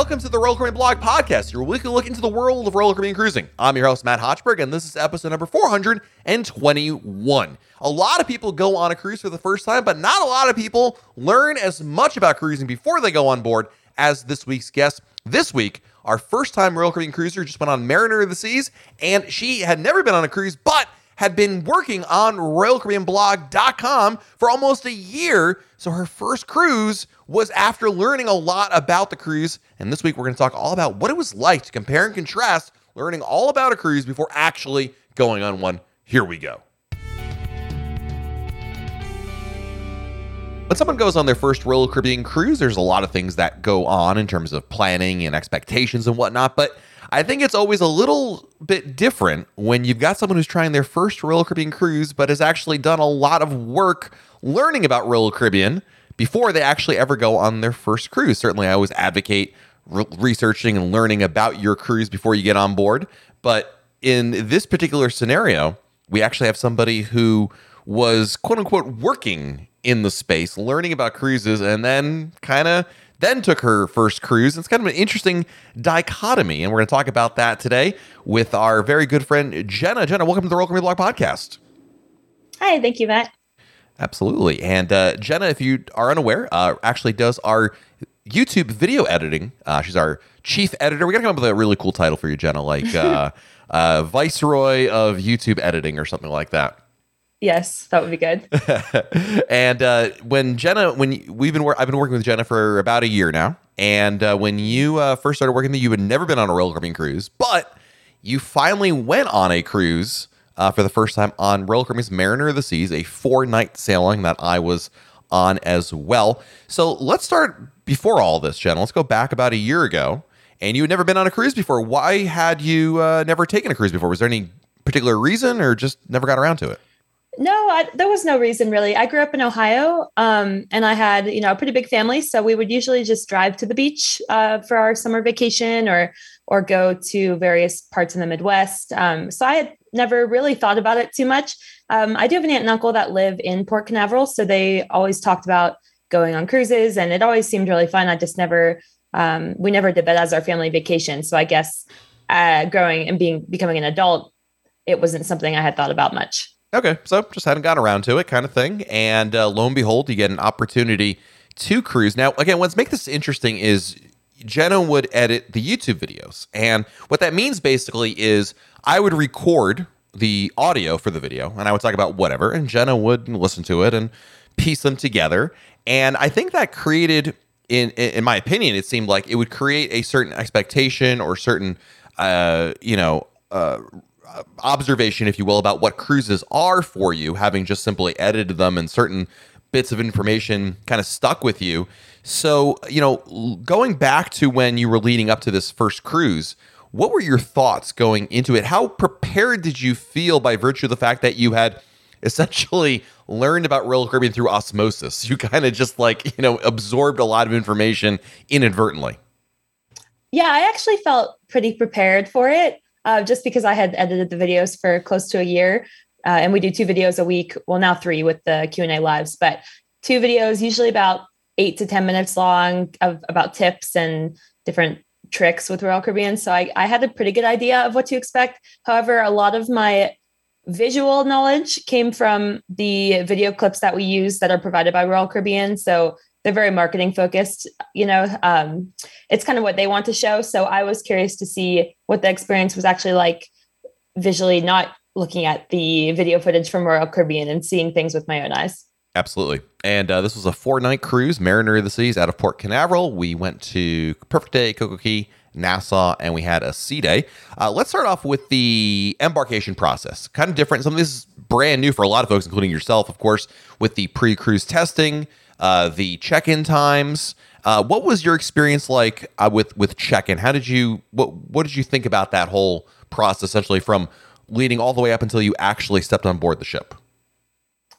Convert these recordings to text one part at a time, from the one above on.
Welcome to the Royal Caribbean Blog Podcast, your weekly look into the world of Royal Caribbean cruising. I'm your host, Matt Hochberg, and this is episode number 421. A lot of people go on a cruise for the first time, but not a lot of people learn as much about cruising before they go on board as this week's guest. This week, our first time Royal Caribbean cruiser just went on Mariner of the Seas, and she had never been on a cruise, but had been working on RoyalCaribbeanBlog.com for almost a year. So her first cruise was after learning a lot about the cruise. And this week we're going to talk all about what it was like to compare and contrast learning all about a cruise before actually going on one. Here we go. When someone goes on their first Royal Caribbean cruise, there's a lot of things that go on in terms of planning and expectations and whatnot. But I think it's always a little bit different when you've got someone who's trying their first Royal Caribbean cruise, but has actually done a lot of work learning about Royal Caribbean before they actually ever go on their first cruise. Certainly, I always advocate re- researching and learning about your cruise before you get on board. But in this particular scenario, we actually have somebody who was quote unquote working in the space, learning about cruises, and then kind of then took her first cruise. It's kind of an interesting dichotomy, and we're going to talk about that today with our very good friend Jenna. Jenna, welcome to the Royal Caribbean Blog Podcast. Hi, thank you, Matt. Absolutely, and uh, Jenna, if you are unaware, uh, actually does our YouTube video editing. Uh, she's our chief editor. We got to come up with a really cool title for you, Jenna, like uh, uh, Viceroy of YouTube editing or something like that. Yes, that would be good. and uh, when Jenna, when we've been, I've been working with Jenna for about a year now. And uh, when you uh, first started working there, you had never been on a Caribbean cruise, but you finally went on a cruise uh, for the first time on Royal Caribbean's Mariner of the Seas, a four night sailing that I was on as well. So let's start before all this, Jenna. Let's go back about a year ago. And you had never been on a cruise before. Why had you uh, never taken a cruise before? Was there any particular reason or just never got around to it? No, I, there was no reason really. I grew up in Ohio, um, and I had you know a pretty big family, so we would usually just drive to the beach uh, for our summer vacation, or or go to various parts in the Midwest. Um, so I had never really thought about it too much. Um, I do have an aunt and uncle that live in Port Canaveral, so they always talked about going on cruises, and it always seemed really fun. I just never, um, we never did that as our family vacation. So I guess uh, growing and being becoming an adult, it wasn't something I had thought about much. Okay, so just hadn't gotten around to it, kind of thing. And uh, lo and behold, you get an opportunity to cruise. Now, again, what's make this interesting is Jenna would edit the YouTube videos, and what that means basically is I would record the audio for the video, and I would talk about whatever, and Jenna would listen to it and piece them together. And I think that created, in in my opinion, it seemed like it would create a certain expectation or certain, uh, you know. Uh, observation, if you will, about what cruises are for you, having just simply edited them and certain bits of information kind of stuck with you. So, you know, going back to when you were leading up to this first cruise, what were your thoughts going into it? How prepared did you feel by virtue of the fact that you had essentially learned about Royal Caribbean through osmosis? You kind of just like, you know, absorbed a lot of information inadvertently. Yeah, I actually felt pretty prepared for it uh, just because I had edited the videos for close to a year. Uh, and we do two videos a week. Well, now three with the Q and A lives, but two videos, usually about eight to ten minutes long, of about tips and different tricks with Royal Caribbean. So I, I had a pretty good idea of what to expect. However, a lot of my visual knowledge came from the video clips that we use that are provided by Royal Caribbean. So they're very marketing focused you know um, it's kind of what they want to show so i was curious to see what the experience was actually like visually not looking at the video footage from royal caribbean and seeing things with my own eyes absolutely and uh, this was a four night cruise mariner of the seas out of port canaveral we went to perfect day coco cay Nassau, and we had a sea day. Uh, let's start off with the embarkation process. Kind of different. Some of this is brand new for a lot of folks, including yourself, of course, with the pre cruise testing, uh, the check-in times. Uh, what was your experience like uh, with with check-in? How did you what what did you think about that whole process, essentially from leading all the way up until you actually stepped on board the ship?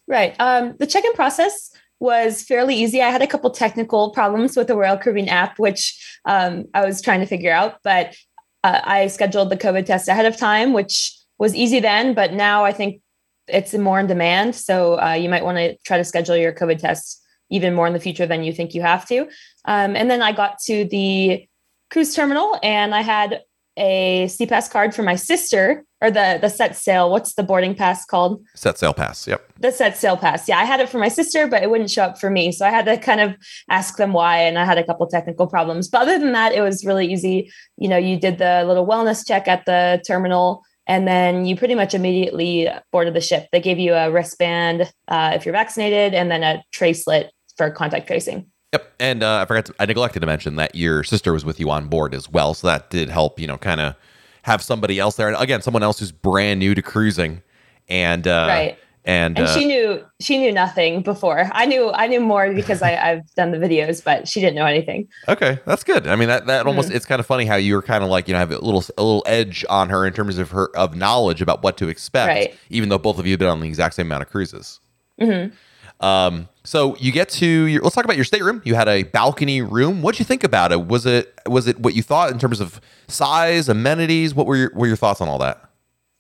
Right. Um, the check-in process was fairly easy. I had a couple technical problems with the Royal Caribbean app, which um, I was trying to figure out, but uh, I scheduled the COVID test ahead of time, which was easy then. But now I think it's more in demand, so uh, you might want to try to schedule your COVID test even more in the future than you think you have to. Um, and then I got to the cruise terminal and I had a SeaPass card for my sister or the the set sail. What's the boarding pass called? Set sail pass. Yep. The set sail pass. Yeah, I had it for my sister, but it wouldn't show up for me. So I had to kind of ask them why, and I had a couple technical problems. But other than that, it was really easy. You know, you did the little wellness check at the terminal, and then you pretty much immediately boarded the ship. They gave you a wristband uh, if you're vaccinated, and then a tracelet for contact tracing. Yep, and uh, I forgot. To, I neglected to mention that your sister was with you on board as well, so that did help. You know, kind of have somebody else there, and again, someone else who's brand new to cruising, and uh, right. And, and uh, she knew she knew nothing before. I knew I knew more because I, I've done the videos, but she didn't know anything. Okay, that's good. I mean that that almost Mm-hmm. it's kind of funny how you were kind of like you know have a little a little edge on her in terms of her of knowledge about what to expect, Right. even though both of you have been on the exact same amount of cruises. Mhm. Um, so you get to your, let's talk about your stateroom. You had a balcony room. What'd you think about it? Was it was it what you thought in terms of size, amenities? What were your were your thoughts on all that?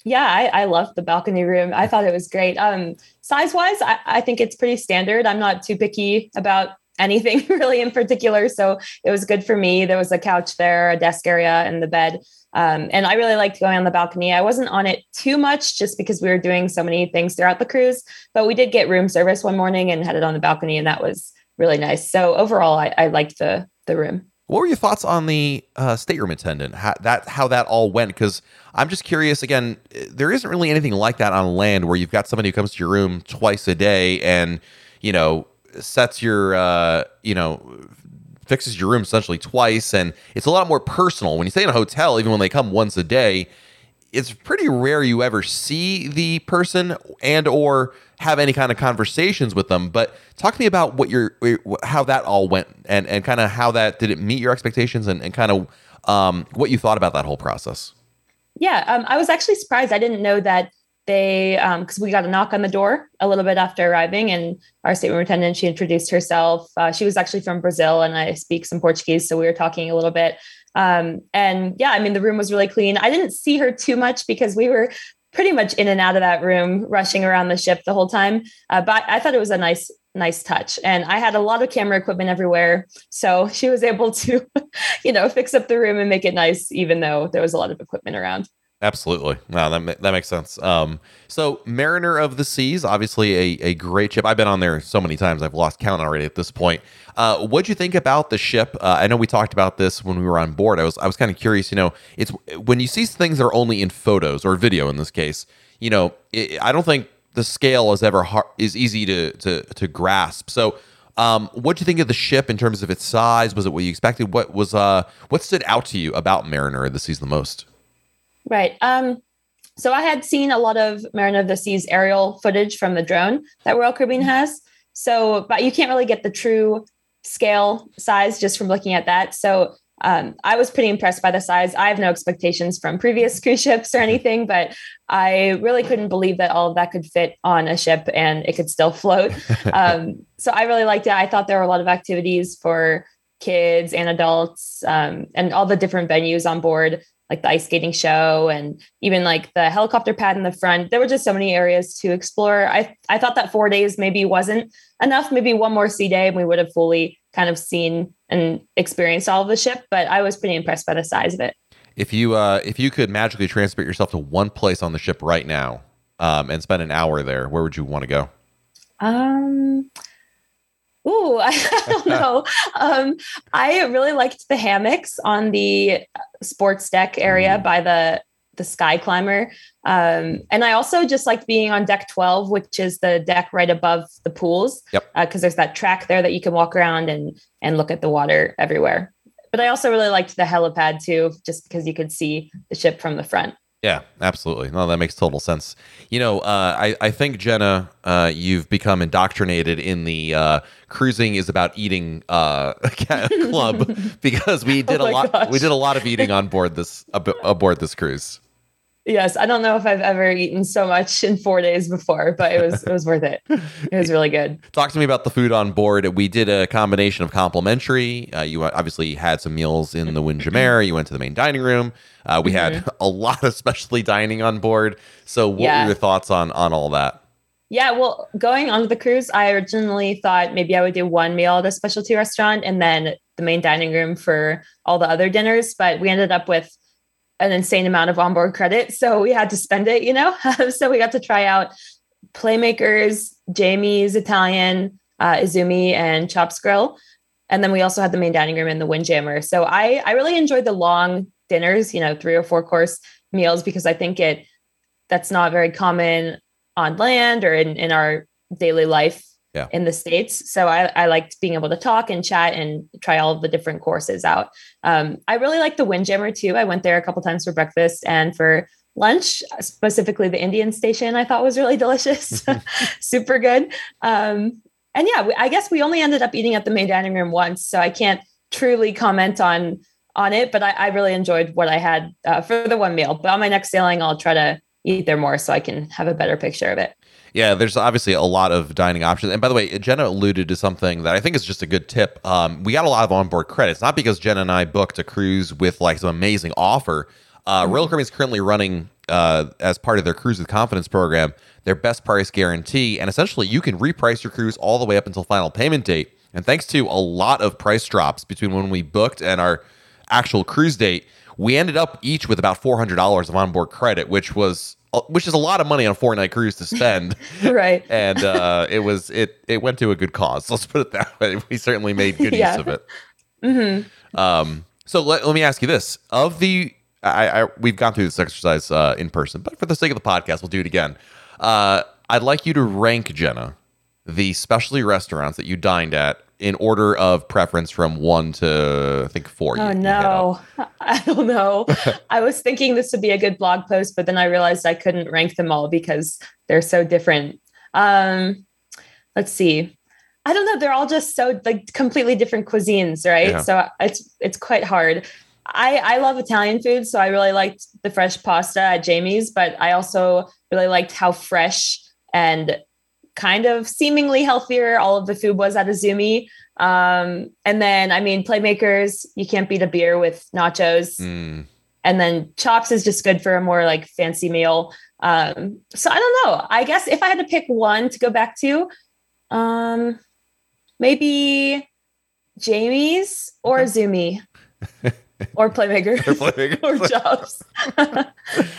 Yeah, I, I loved the balcony room. I thought it was great. Um, size wise, I, I think it's pretty standard. I'm not too picky about anything really in particular. So it was good for me. There was a couch there, a desk area, and the bed. Um, and I really liked going on the balcony. I wasn't on it too much just because we were doing so many things throughout the cruise, but we did get room service one morning and had it on the balcony, and that was really nice. So overall, I, I liked the the room. What were your thoughts on the uh, stateroom attendant? How that how that all went? Because I'm just curious. Again, there isn't really anything like that on land where you've got somebody who comes to your room twice a day and you know sets your uh, you know fixes your room essentially twice, and it's a lot more personal. When you stay in a hotel, even when they come once a day, it's pretty rare you ever see the person and or have any kind of conversations with them but talk to me about what your how that all went and and kind of how that did it meet your expectations and, and kind of um, what you thought about that whole process Yeah, um, I was actually surprised. I didn't know that they, because we got a knock on the door a little bit after arriving, and our stateroom attendant she introduced herself. Uh, she was actually from Brazil, and I speak some Portuguese, so we were talking a little bit. Um, and yeah, I mean the room was really clean. I didn't see her too much because we were pretty much in and out of that room, rushing around the ship the whole time. Uh, but I thought it was a nice, nice touch. And I had a lot of camera equipment everywhere, so she was able to, you know, fix up the room and make it nice, even though there was a lot of equipment around. Absolutely. Wow, that ma- that makes sense. Um, so Mariner of the Seas, obviously a, a great ship. I've been on there so many times, I've lost count already at this point. Uh, what'd you think about the ship? Uh, I know we talked about this when we were on board. I was I was kind of curious. You know, it's when you see things that are only in photos or video in this case. You know, it, I don't think the scale is ever hard, is easy to to to grasp. So. Um, what do you think of the ship in terms of its size? Was it what you expected? What was uh, what stood out to you about Mariner of the Seas the most? Right. Um, so I had seen a lot of Mariner of the Seas aerial footage from the drone that Royal Caribbean has. So, but you can't really get the true scale size just from looking at that. So um, I was pretty impressed by the size. I have no expectations from previous cruise ships or anything, but I really couldn't believe that all of that could fit on a ship and it could still float. Um, so I really liked it. I thought there were a lot of activities for kids and adults um, and all the different venues on board like the ice skating show and even like the helicopter pad in the front. There were just so many areas to explore. I I thought that four days maybe wasn't enough. Maybe one more sea day and we would have fully kind of seen and experienced all of the ship. But I was pretty impressed by the size of it. If you uh, if you could magically transport yourself to one place on the ship right now um, and spend an hour there, where would you want to go? Um. Ooh, I don't know. um, I really liked the hammocks on the sports deck area by the the sky climber, um, and I also just liked being on deck twelve, which is the deck right above the pools. Yep. Because there's that track there that you can walk around and and look at the water everywhere. But I also really liked the helipad too, just because you could see the ship from the front. Yeah, absolutely. No, that makes total sense. You know, uh, I I think Jenna, uh, you've become indoctrinated in the uh, cruising is about eating uh, club because we did Oh a lot. gosh. We did a lot of eating on board this ab- aboard this cruise. Yes, I don't know if I've ever eaten so much in four days before, but it was it was worth it. It was really good. Talk to me about the food on board. We did a combination of complimentary. Uh, you obviously had some meals in the Windjammer. You went to the main dining room. Uh, we had a lot of specialty dining on board. So, what Yeah. were your thoughts on on all that? Yeah, well, going on the cruise, I originally thought maybe I would do one meal at a specialty restaurant and then the main dining room for all the other dinners. But we ended up with an insane amount of onboard credit. So we had to spend it, you know? so we got to try out Playmakers, Jamie's Italian, uh, Izumi, and Chops Grill. And then we also had the main dining room and the Windjammer. So I, I really enjoyed the long dinners, you know, three or four course meals because I think it that's not very common on land or in, in our daily life yeah. in the States. So I, I liked being able to talk and chat and try all of the different courses out. Um, I really like the Windjammer too. I went there a couple times for breakfast and for lunch, specifically the Indian station, I thought was really delicious, super good. Um, and yeah, we, I guess we only ended up eating at the main dining room once, so I can't truly comment on on it. But I, I really enjoyed what I had uh, for the one meal. But on my next sailing, I'll try to eat there more so I can have a better picture of it. Yeah, there's obviously a lot of dining options. And by the way, Jenna alluded to something that I think is just a good tip. Um, we got a lot of onboard credits, not because Jenna and I booked a cruise with like some amazing offer. Uh, mm-hmm. Royal Caribbean is currently running uh, as part of their Cruise with Confidence program their best price guarantee, and essentially you can reprice your cruise all the way up until final payment date. And thanks to a lot of price drops between when we booked and our actual cruise date, we ended up each with about four hundred dollars of onboard credit, which was which is a lot of money on a four night cruise to spend. right. And uh, it was it it went to a good cause. Let's put it that way. We certainly made good yeah. use of it. Mm-hmm. Um, so let, let me ask you this: of the I, I we've gone through this exercise uh, in person, but for the sake of the podcast, we'll do it again. Uh, I'd like you to rank Jenna the specialty restaurants that you dined at in order of preference from one to I think four. Oh you, no, you I don't know. I was thinking this would be a good blog post, but then I realized I couldn't rank them all because they're so different. Um, let's see. I don't know. They're all just so like completely different cuisines, right? Yeah. So it's it's quite hard. I I love Italian food, so I really liked the fresh pasta at Jamie's, but I also really liked how fresh and kind of seemingly healthier all of the food was at Izumi. Um, and then, I mean, Playmakers, you can't beat a beer with nachos. Mm. And then Chops is just good for a more like fancy meal. Um, so I don't know. I guess if I had to pick one to go back to, um, maybe Jamie's or okay. Zumi. or playmaker or, playmaker. or Chops.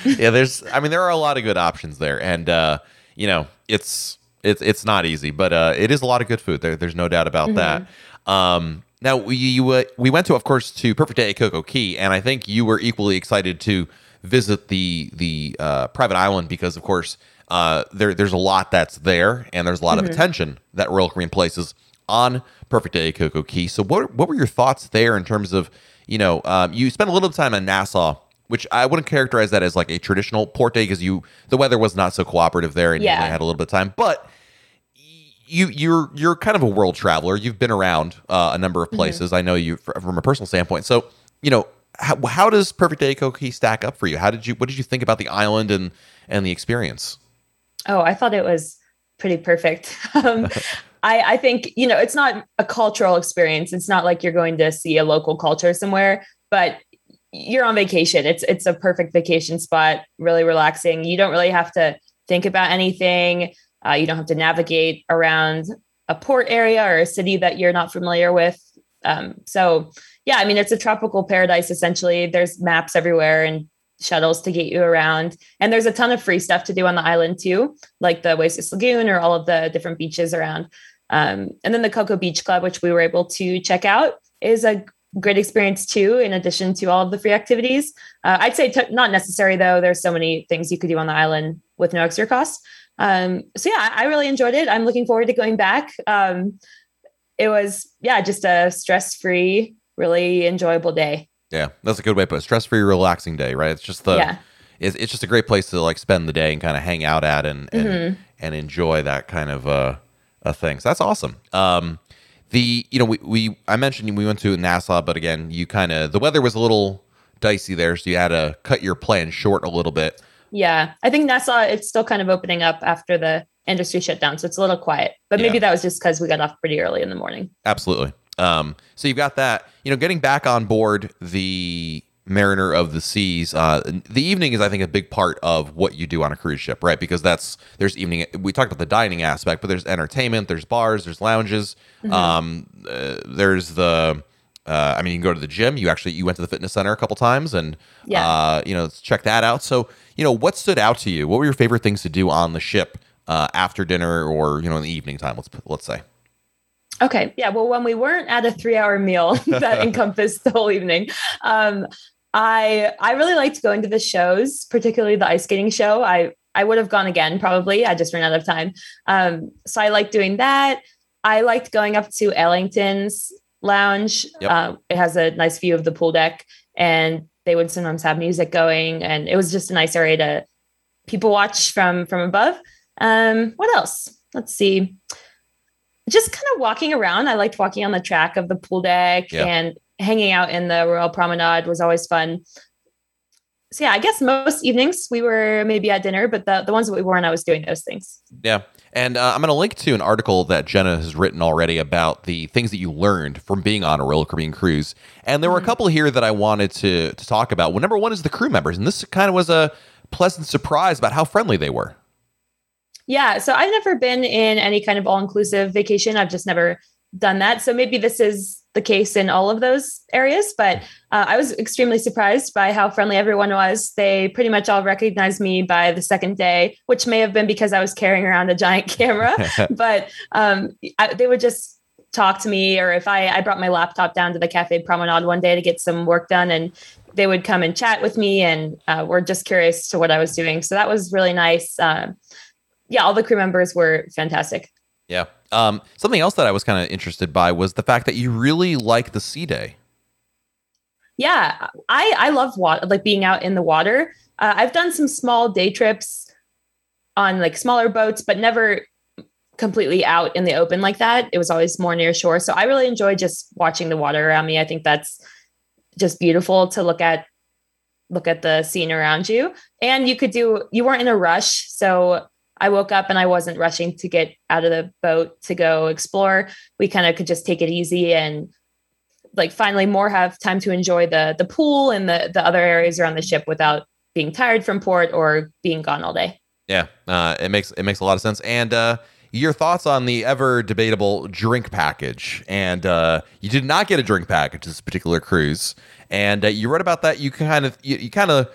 yeah, there's I mean there are a lot of good options there and uh you know, it's it's it's not easy, but uh, it is a lot of good food. There, there's no doubt about mm-hmm. that. Um, now we uh, we went to, of course, to Perfect Day at CocoCay, and I think you were equally excited to visit the the uh, private island because, of course, uh, there there's a lot that's there, and there's a lot mm-hmm. of attention that Royal Caribbean places on Perfect Day at CocoCay. So, what what were your thoughts there in terms of you know um, you spent a little time in Nassau which I wouldn't characterize that as like a traditional port day because you the weather was not so cooperative there and yeah. you had a little bit of time. But you you're you're kind of a world traveler. You've been around uh, a number of mm-hmm. places. Mm-hmm. I know you from a personal standpoint. So you know how, how does Perfect Day CocoCay stack up for you? How did you what did you think about the island and and the experience? Oh, I thought it was pretty perfect. Um, I, I think you know it's not a cultural experience. It's not like you're going to see a local culture somewhere, but you're on vacation. It's it's a perfect vacation spot, really relaxing. You don't really have to think about anything. Uh, you don't have to navigate around a port area or a city that you're not familiar with. Um, so yeah, I mean it's a tropical paradise essentially. There's maps everywhere and shuttles to get you around, and there's a ton of free stuff to do on the island too, like the Oasis Lagoon or all of the different beaches around. Um, and then the Coco Beach Club, which we were able to check out, is a great experience too, in addition to all of the free activities. Uh, I'd say t- not necessary though. There's so many things you could do on the island with no extra cost. Um, so yeah, I really enjoyed it. I'm looking forward to going back. Um, it was yeah, just a stress free, really enjoyable day. Yeah, that's a good way to put it. Stress free, relaxing day, right? It's just the yeah. It's, it's just a great place to like spend the day and kind of hang out at and and, mm-hmm. and enjoy that kind of uh, a thing. So that's awesome. Um, the you know we, we I mentioned we went to Nassau, but again, you kind of the weather was a little dicey there, so you had to cut your plan short a little bit. Yeah, I think Nassau it's still kind of opening up after the industry shut down, so it's a little quiet. But maybe yeah. that was just because we got off pretty early in the morning. Absolutely. Um, so you've got that. You know, getting back on board the mariner of the seas, uh, the evening is, I think, a big part of what you do on a cruise ship, right? Because that's there's evening. We talked about the dining aspect, but there's entertainment, there's bars, there's lounges, Mm-hmm. um, uh, there's the. Uh, I mean, you can go to the gym. You actually you went to the fitness center a couple times, and Yeah. uh, you know check that out. So you know what stood out to you? What were your favorite things to do on the ship uh, after dinner or you know in the evening time? Let's let's say. Okay. Yeah. Well, when we weren't at a three hour meal that encompassed the whole evening, um, I I really liked going to the shows, particularly the ice skating show. I I would have gone again probably. I just ran out of time. Um, so I liked doing that. I liked going up to Ellington's lounge. Yep. Uh, it has a nice view of the pool deck, and they would sometimes have music going, and it was just a nice area to people watch from from above. Um, what else? Let's see just kind of walking around. I liked walking on the track of the pool deck Yeah. and hanging out in the Royal Promenade was always fun. So yeah, I guess most evenings we were maybe at dinner, but the, the ones that we weren't, I was doing those things. Yeah. And uh, I'm going to link to an article that Jenna has written already about the things that you learned from being on a Royal Caribbean cruise. And there were a couple here that I wanted to, to talk about. Well, number one is the crew members. And this kind of was a pleasant surprise about how friendly they were. Yeah. So I've never been in any kind of all inclusive vacation. I've just never done that. So maybe this is the case in all of those areas, but uh, I was extremely surprised by how friendly everyone was. They pretty much all recognized me by the second day, which may have been because I was carrying around a giant camera, but um, I, they would just talk to me. Or if I, I brought my laptop down to the Cafe Promenade one day to get some work done and they would come and chat with me and uh, were just curious to what I was doing. So that was really nice. Uh, yeah, all the crew members were fantastic. Yeah. Um, something else that I was kind of interested by was the fact that you really like the sea day. Yeah, I I love water, like being out in the water. Uh, I've done some small day trips on like smaller boats, but never completely out in the open like that. It was always more near shore. So I really enjoy just watching the water around me. I think that's just beautiful to look at look at the scene around you. And you could do you weren't in a rush. So I woke up and I wasn't rushing to get out of the boat to go explore. We kind of could just take it easy and like finally more have time to enjoy the the pool and the the other areas around the ship without being tired from port or being gone all day. Yeah, uh, it makes it makes a lot of sense. And uh, your thoughts on the ever debatable drink package? And uh, you did not get a drink package this particular cruise, and uh, you wrote about that. You kind of you, you kind of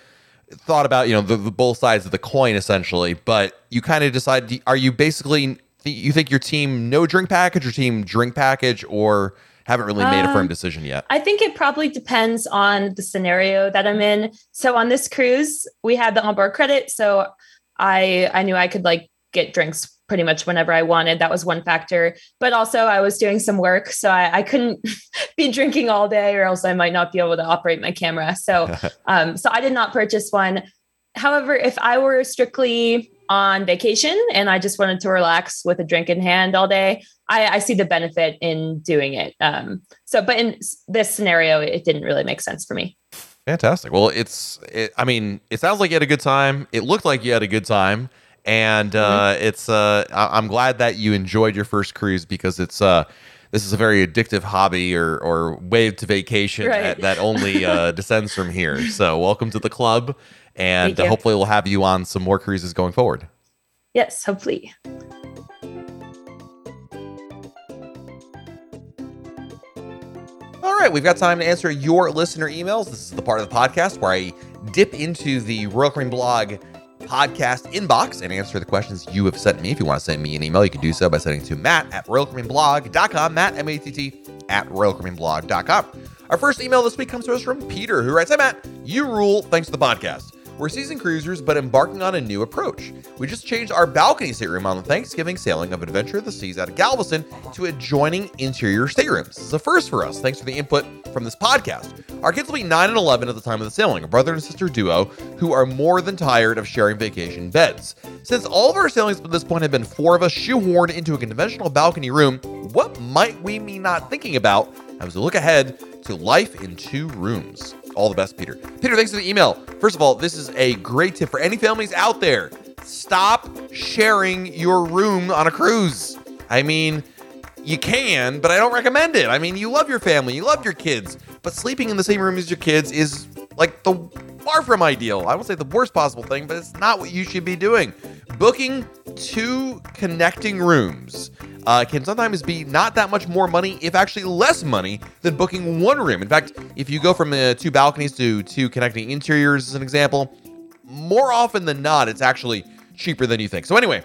thought about you know the, the both sides of the coin essentially, but you kind of decide are you basically you think your team no drink package or team drink package, or haven't really made a firm Um, decision yet? I think it probably depends on the scenario that I'm in. So on this cruise, we had the onboard credit, so I I knew I could like get drinks pretty much whenever I wanted. That was one factor. But also I was doing some work, so I, I couldn't be drinking all day, or else I might not be able to operate my camera. So um, so I did not purchase one. However, if I were strictly on vacation and I just wanted to relax with a drink in hand all day, I, I see the benefit in doing it. Um, so, but in this scenario, it didn't really make sense for me. Fantastic. Well, it's. It, I mean, it sounds like you had a good time. It looked like you had a good time, and uh, it's. Uh, I, I'm glad that you enjoyed your first cruise because it's. Uh, this is a very addictive hobby or or way to vacation Right. that, that only uh, descends from here. So, welcome to the club, and uh, hopefully, we'll have you on some more cruises going forward. Yes, hopefully. All right, we've got time to answer your listener emails. This is the part of the podcast where I dip into the Royal Caribbean blog podcast inbox and answer the questions you have sent me. If you want to send me an email, you can do so by sending to matt at royalcaribbeanblog.com, matt, M-A-T-T, at royalcaribbeanblog.com. Our first email this week comes to us from Peter, who writes, Hi, Matt. You rule thanks to the podcast. We're seasoned cruisers, but embarking on a new approach. We just changed our balcony stateroom on the Thanksgiving sailing of Adventure of the Seas out of Galveston to adjoining interior staterooms. This is a first for us, thanks for the input from this podcast. Our kids will be 9 and 11 at the time of the sailing, a brother and sister duo who are more than tired of sharing vacation beds. Since all of our sailings to this point have been four of us shoehorned into a conventional balcony room, what might we be not thinking about as we look ahead to life in two rooms? All the best, Peter. Peter, thanks for the email. First of all, this is a great tip for any families out there. Stop sharing your room on a cruise. I mean, you can, but I don't recommend it. I mean, you love your family, you love your kids, but sleeping in the same room as your kids is like the far from ideal. I won't say the worst possible thing, but it's not what you should be doing. Booking two connecting rooms uh, can sometimes be not that much more money, if actually less money, than booking one room. In fact, if you go from uh, two balconies to two connecting interiors, as an example, more often than not, it's actually cheaper than you think. So, anyway,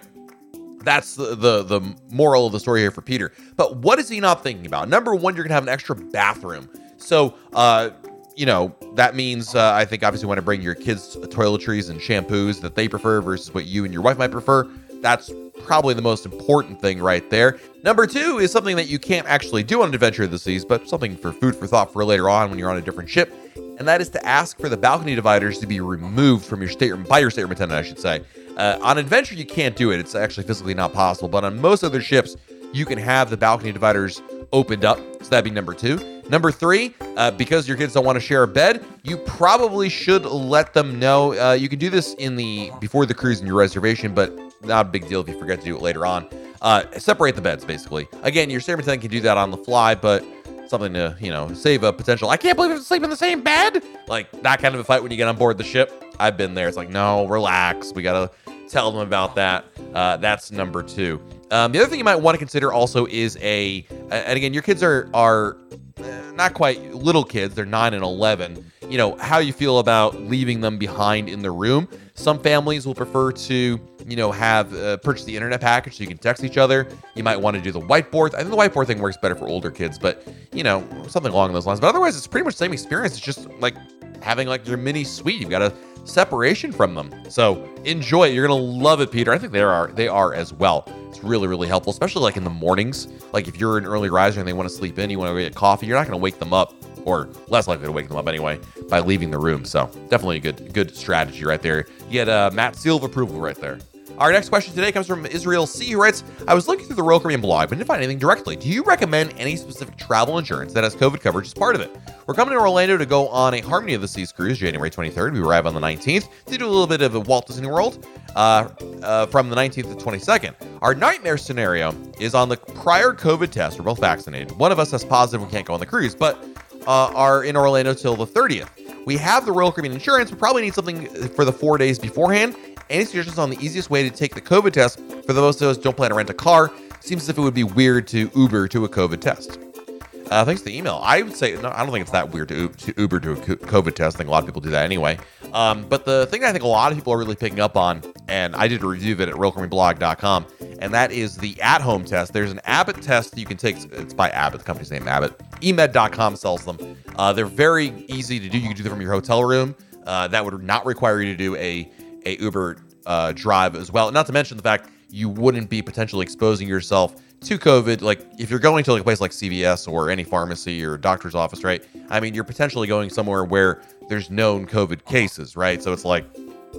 that's the, the, the moral of the story here for Peter. But what is he not thinking about? Number one, you're gonna have an extra bathroom. So, uh, you know, that means uh, I think obviously you want to bring your kids toiletries and shampoos that they prefer versus what you and your wife might prefer. That's probably the most important thing right there. Number two is something that you can't actually do on adventure of the seas, but something for food for thought for later on when you're on a different ship. And that is to ask for the balcony dividers to be removed from your stateroom by your stateroom attendant, I should say. Uh, on adventure, you can't do it; it's actually physically not possible. But on most other ships, you can have the balcony dividers opened up. So that'd be number two. Number three, uh, because your kids don't want to share a bed, you probably should let them know. Uh, you can do this in the before the cruise in your reservation, but not a big deal if you forget to do it later on. Uh, separate the beds, basically. Again, your stateroom attendant can do that on the fly, but something to you know save a potential. I can't believe we have to sleep in the same bed. Like that kind of a fight when you get on board the ship. I've been there. It's like no, relax. We gotta tell them about that. Uh, that's number two. Um, the other thing you might want to consider also is a, and again, your kids are are uh, not quite little kids. They're nine and eleven. You know how you feel about leaving them behind in the room. Some families will prefer to, you know, have uh, purchase the internet package so you can text each other. You might want to do the whiteboard. I think the whiteboard thing works better for older kids, but you know, something along those lines. But otherwise, it's pretty much the same experience. It's just like having like your mini suite. You've got a separation from them. So enjoy it. You're gonna love it, Peter. I think they are they are as well. It's really really helpful, especially like in the mornings. Like if you're an early riser and they want to sleep in, you want to get coffee. You're not gonna wake them up or less likely to wake them up anyway by leaving the room. So definitely a good good strategy right there. You get uh, Matt seal of approval right there. Our next question today comes from Israel C, who writes, I was looking through the Royal Caribbean blog, but didn't find anything directly. Do you recommend any specific travel insurance that has COVID coverage as part of it? We're coming to Orlando to go on a Harmony of the Seas cruise January 23rd. We arrive on the 19th to do a little bit of a Walt Disney World uh, uh, from the 19th to 22nd. Our nightmare scenario is on the prior COVID test. We're both vaccinated. One of us has positive, we can't go on the cruise, but uh, are in Orlando till the 30th. We have the Royal Caribbean insurance, but probably need something for the four days beforehand. Any suggestions on the easiest way to take the COVID test for the most of us don't plan to rent a car? Seems as if it would be weird to Uber to a COVID test. Uh, thanks for the email. I would say no, I don't think it's that weird to, to Uber to a COVID test. I think a lot of people do that anyway. Um, but the thing I think a lot of people are really picking up on, and I did a review of it at RoyalCaribbeanBlog.com, and that is the at-home test. There's an Abbott test that you can take. It's by Abbott, the company's name Abbott. Emed.com sells them. Uh, they're very easy to do. You can do them from your hotel room. Uh, that would not require you to do a a Uber uh, drive as well. Not to mention the fact you wouldn't be potentially exposing yourself to COVID. Like if you're going to like a place like CVS or any pharmacy or doctor's office, right? I mean, you're potentially going somewhere where there's known COVID cases, right? So it's like,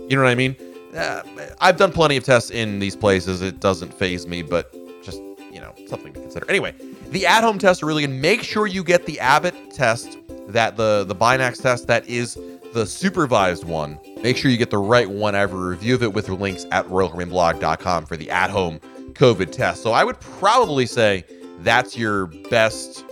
you know what I mean? Uh, I've done plenty of tests in these places. It doesn't phase me, but just you know something to consider. Anyway, the at-home tests are really good. Make sure you get the Abbott test, that the the Binax test that is the supervised one. Make sure you get the right one. I have a review of it with links at royalcaribbeanblog.com for the at-home COVID test. So I would probably say that's your best,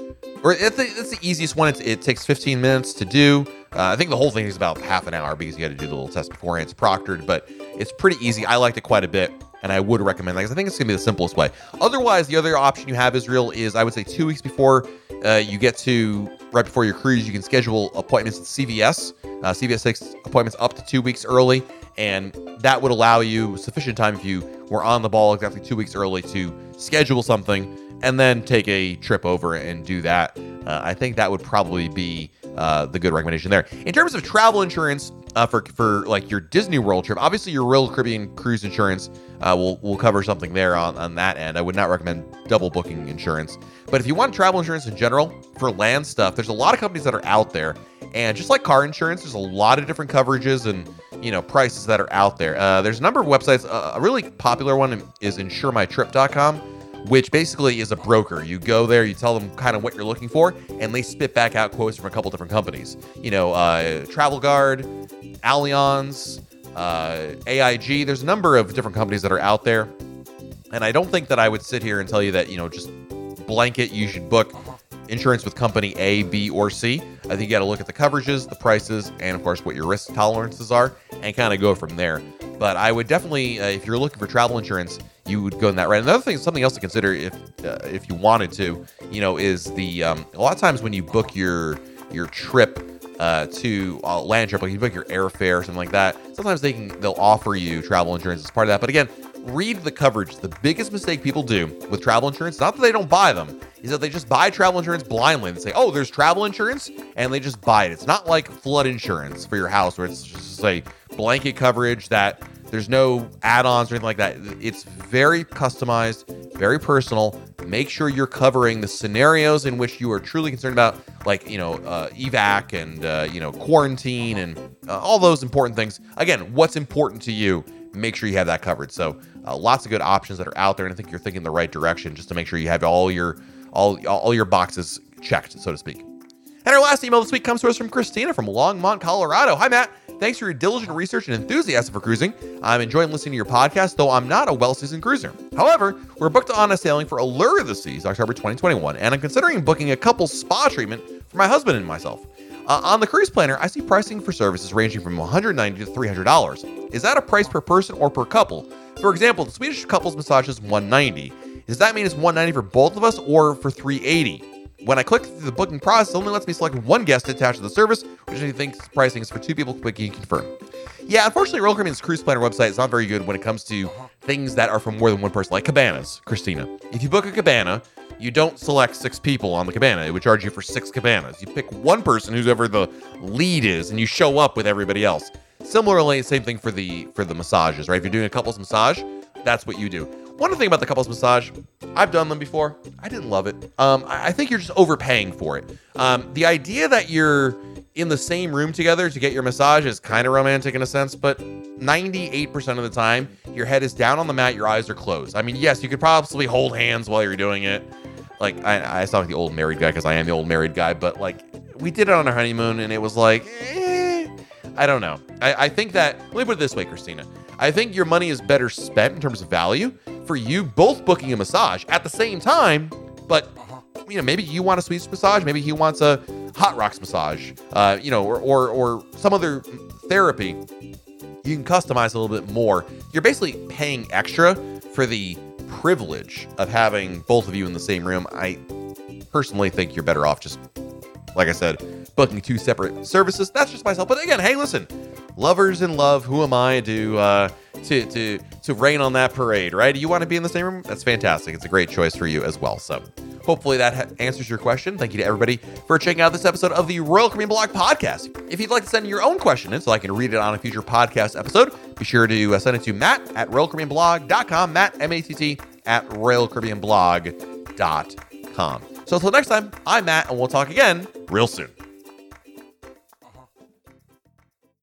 or it's the, it's the easiest one. It's, it takes 15 minutes to do. Uh, I think the whole thing is about half an hour because you got to do the little test beforehand. It's proctored, but it's pretty easy. I liked it quite a bit, and I would recommend that because I think it's going to be the simplest way. Otherwise, the other option you have, Israel, is I would say two weeks before uh, you get to right before your cruise, you can schedule appointments at CVS. Uh, CVS takes appointments up to two weeks early, and that would allow you sufficient time if you were on the ball exactly two weeks early to schedule something and then take a trip over and do that. Uh, I think that would probably be uh, the good recommendation there. In terms of travel insurance uh, for for like your Disney World trip, obviously your Royal Caribbean cruise insurance uh, will will cover something there on on that end. I would not recommend double booking insurance, but if you want travel insurance in general for land stuff, there's a lot of companies that are out there, and just like car insurance, there's a lot of different coverages and you know prices that are out there. Uh, there's a number of websites. A really popular one is InsureMyTrip.com which basically is a broker. You go there, you tell them kind of what you're looking for, and they spit back out quotes from a couple different companies. You know, uh, Travel Guard, Allianz, uh, AIG. There's a number of different companies that are out there, and I don't think that I would sit here and tell you that you know just blanket you should book insurance with company A, B, or C. I think you got to look at the coverages, the prices, and of course what your risk tolerances are, and kind of go from there. But I would definitely, uh, if you're looking for travel insurance, you would go in that route. Another thing, something else to consider if uh, if you wanted to, you know, is the um, a lot of times when you book your your trip uh, to a land trip, like you book your airfare or something like that. Sometimes they can they'll offer you travel insurance as part of that. But again, read the coverage. The biggest mistake people do with travel insurance, not that they don't buy them, is that they just buy travel insurance blindly and say, "Oh, there's travel insurance," and they just buy it. It's not like flood insurance for your house where it's just a blanket coverage that there's no add-ons or anything like that. It's very customized, very personal. Make sure you're covering the scenarios in which you are truly concerned about, like you know, uh, evac and uh, you know, quarantine and uh, all those important things. Again, what's important to you? Make sure you have that covered. So, uh, lots of good options that are out there, and I think you're thinking the right direction just to make sure you have all your all all your boxes checked, so to speak. And our last email this week comes to us from Christina from Longmont, Colorado. Hi, Matt. Thanks for your diligent research and enthusiasm for cruising. I'm enjoying listening to your podcast, though I'm not a well seasoned cruiser. However, we're booked on a sailing for Allure of the Seas, October 2021, and I'm considering booking a couple spa treatment for my husband and myself. Uh, on the cruise planner, I see pricing for services ranging from $190 to $300. Is that a price per person or per couple? For example, the Swedish couples massage is 190. Does that mean it's 190 for both of us or for 380? When I click through the booking process, it only lets me select one guest attached to the service, which I think pricing is for two people. Quick, you confirm. Yeah, unfortunately, Royal Caribbean's cruise planner website is not very good when it comes to things that are for more than one person, like cabanas, Christina. If you book a cabana, you don't select six people on the cabana. It would charge you for six cabanas. You pick one person who's ever the lead is, and you show up with everybody else. Similarly, same thing for the for the massages, right? If you're doing a couples massage, that's what you do. One thing about the couples massage, I've done them before. I didn't love it. Um, I, I think you're just overpaying for it. Um, the idea that you're in the same room together to get your massage is kind of romantic in a sense, but 98% of the time, your head is down on the mat, your eyes are closed. I mean, yes, you could possibly hold hands while you're doing it. Like, I, I sound like the old married guy because I am the old married guy, but like, we did it on our honeymoon and it was like, eh, I don't know. I, I think that, let me put it this way, Christina. I think your money is better spent in terms of value for you both booking a massage at the same time, but you know, maybe you want a Swedish massage, maybe he wants a hot rocks massage, uh, you know, or, or or some other therapy. You can customize a little bit more. You're basically paying extra for the privilege of having both of you in the same room. I personally think you're better off just, like I said, booking two separate services. That's just myself. But again, hey, listen, lovers in love. Who am I to uh, to to to rain on that parade, right? You want to be in the same room? That's fantastic. It's a great choice for you as well. So. Hopefully that ha- answers your question. Thank you to everybody for checking out this episode of the Royal Caribbean Blog Podcast. If you'd like to send your own question in so I can read it on a future podcast episode, be sure to uh, send it to Matt at RoyalCaribbeanBlog.com, Matt, M-A-T-T, at RoyalCaribbeanBlog.com. So until next time, I'm Matt, and we'll talk again real soon.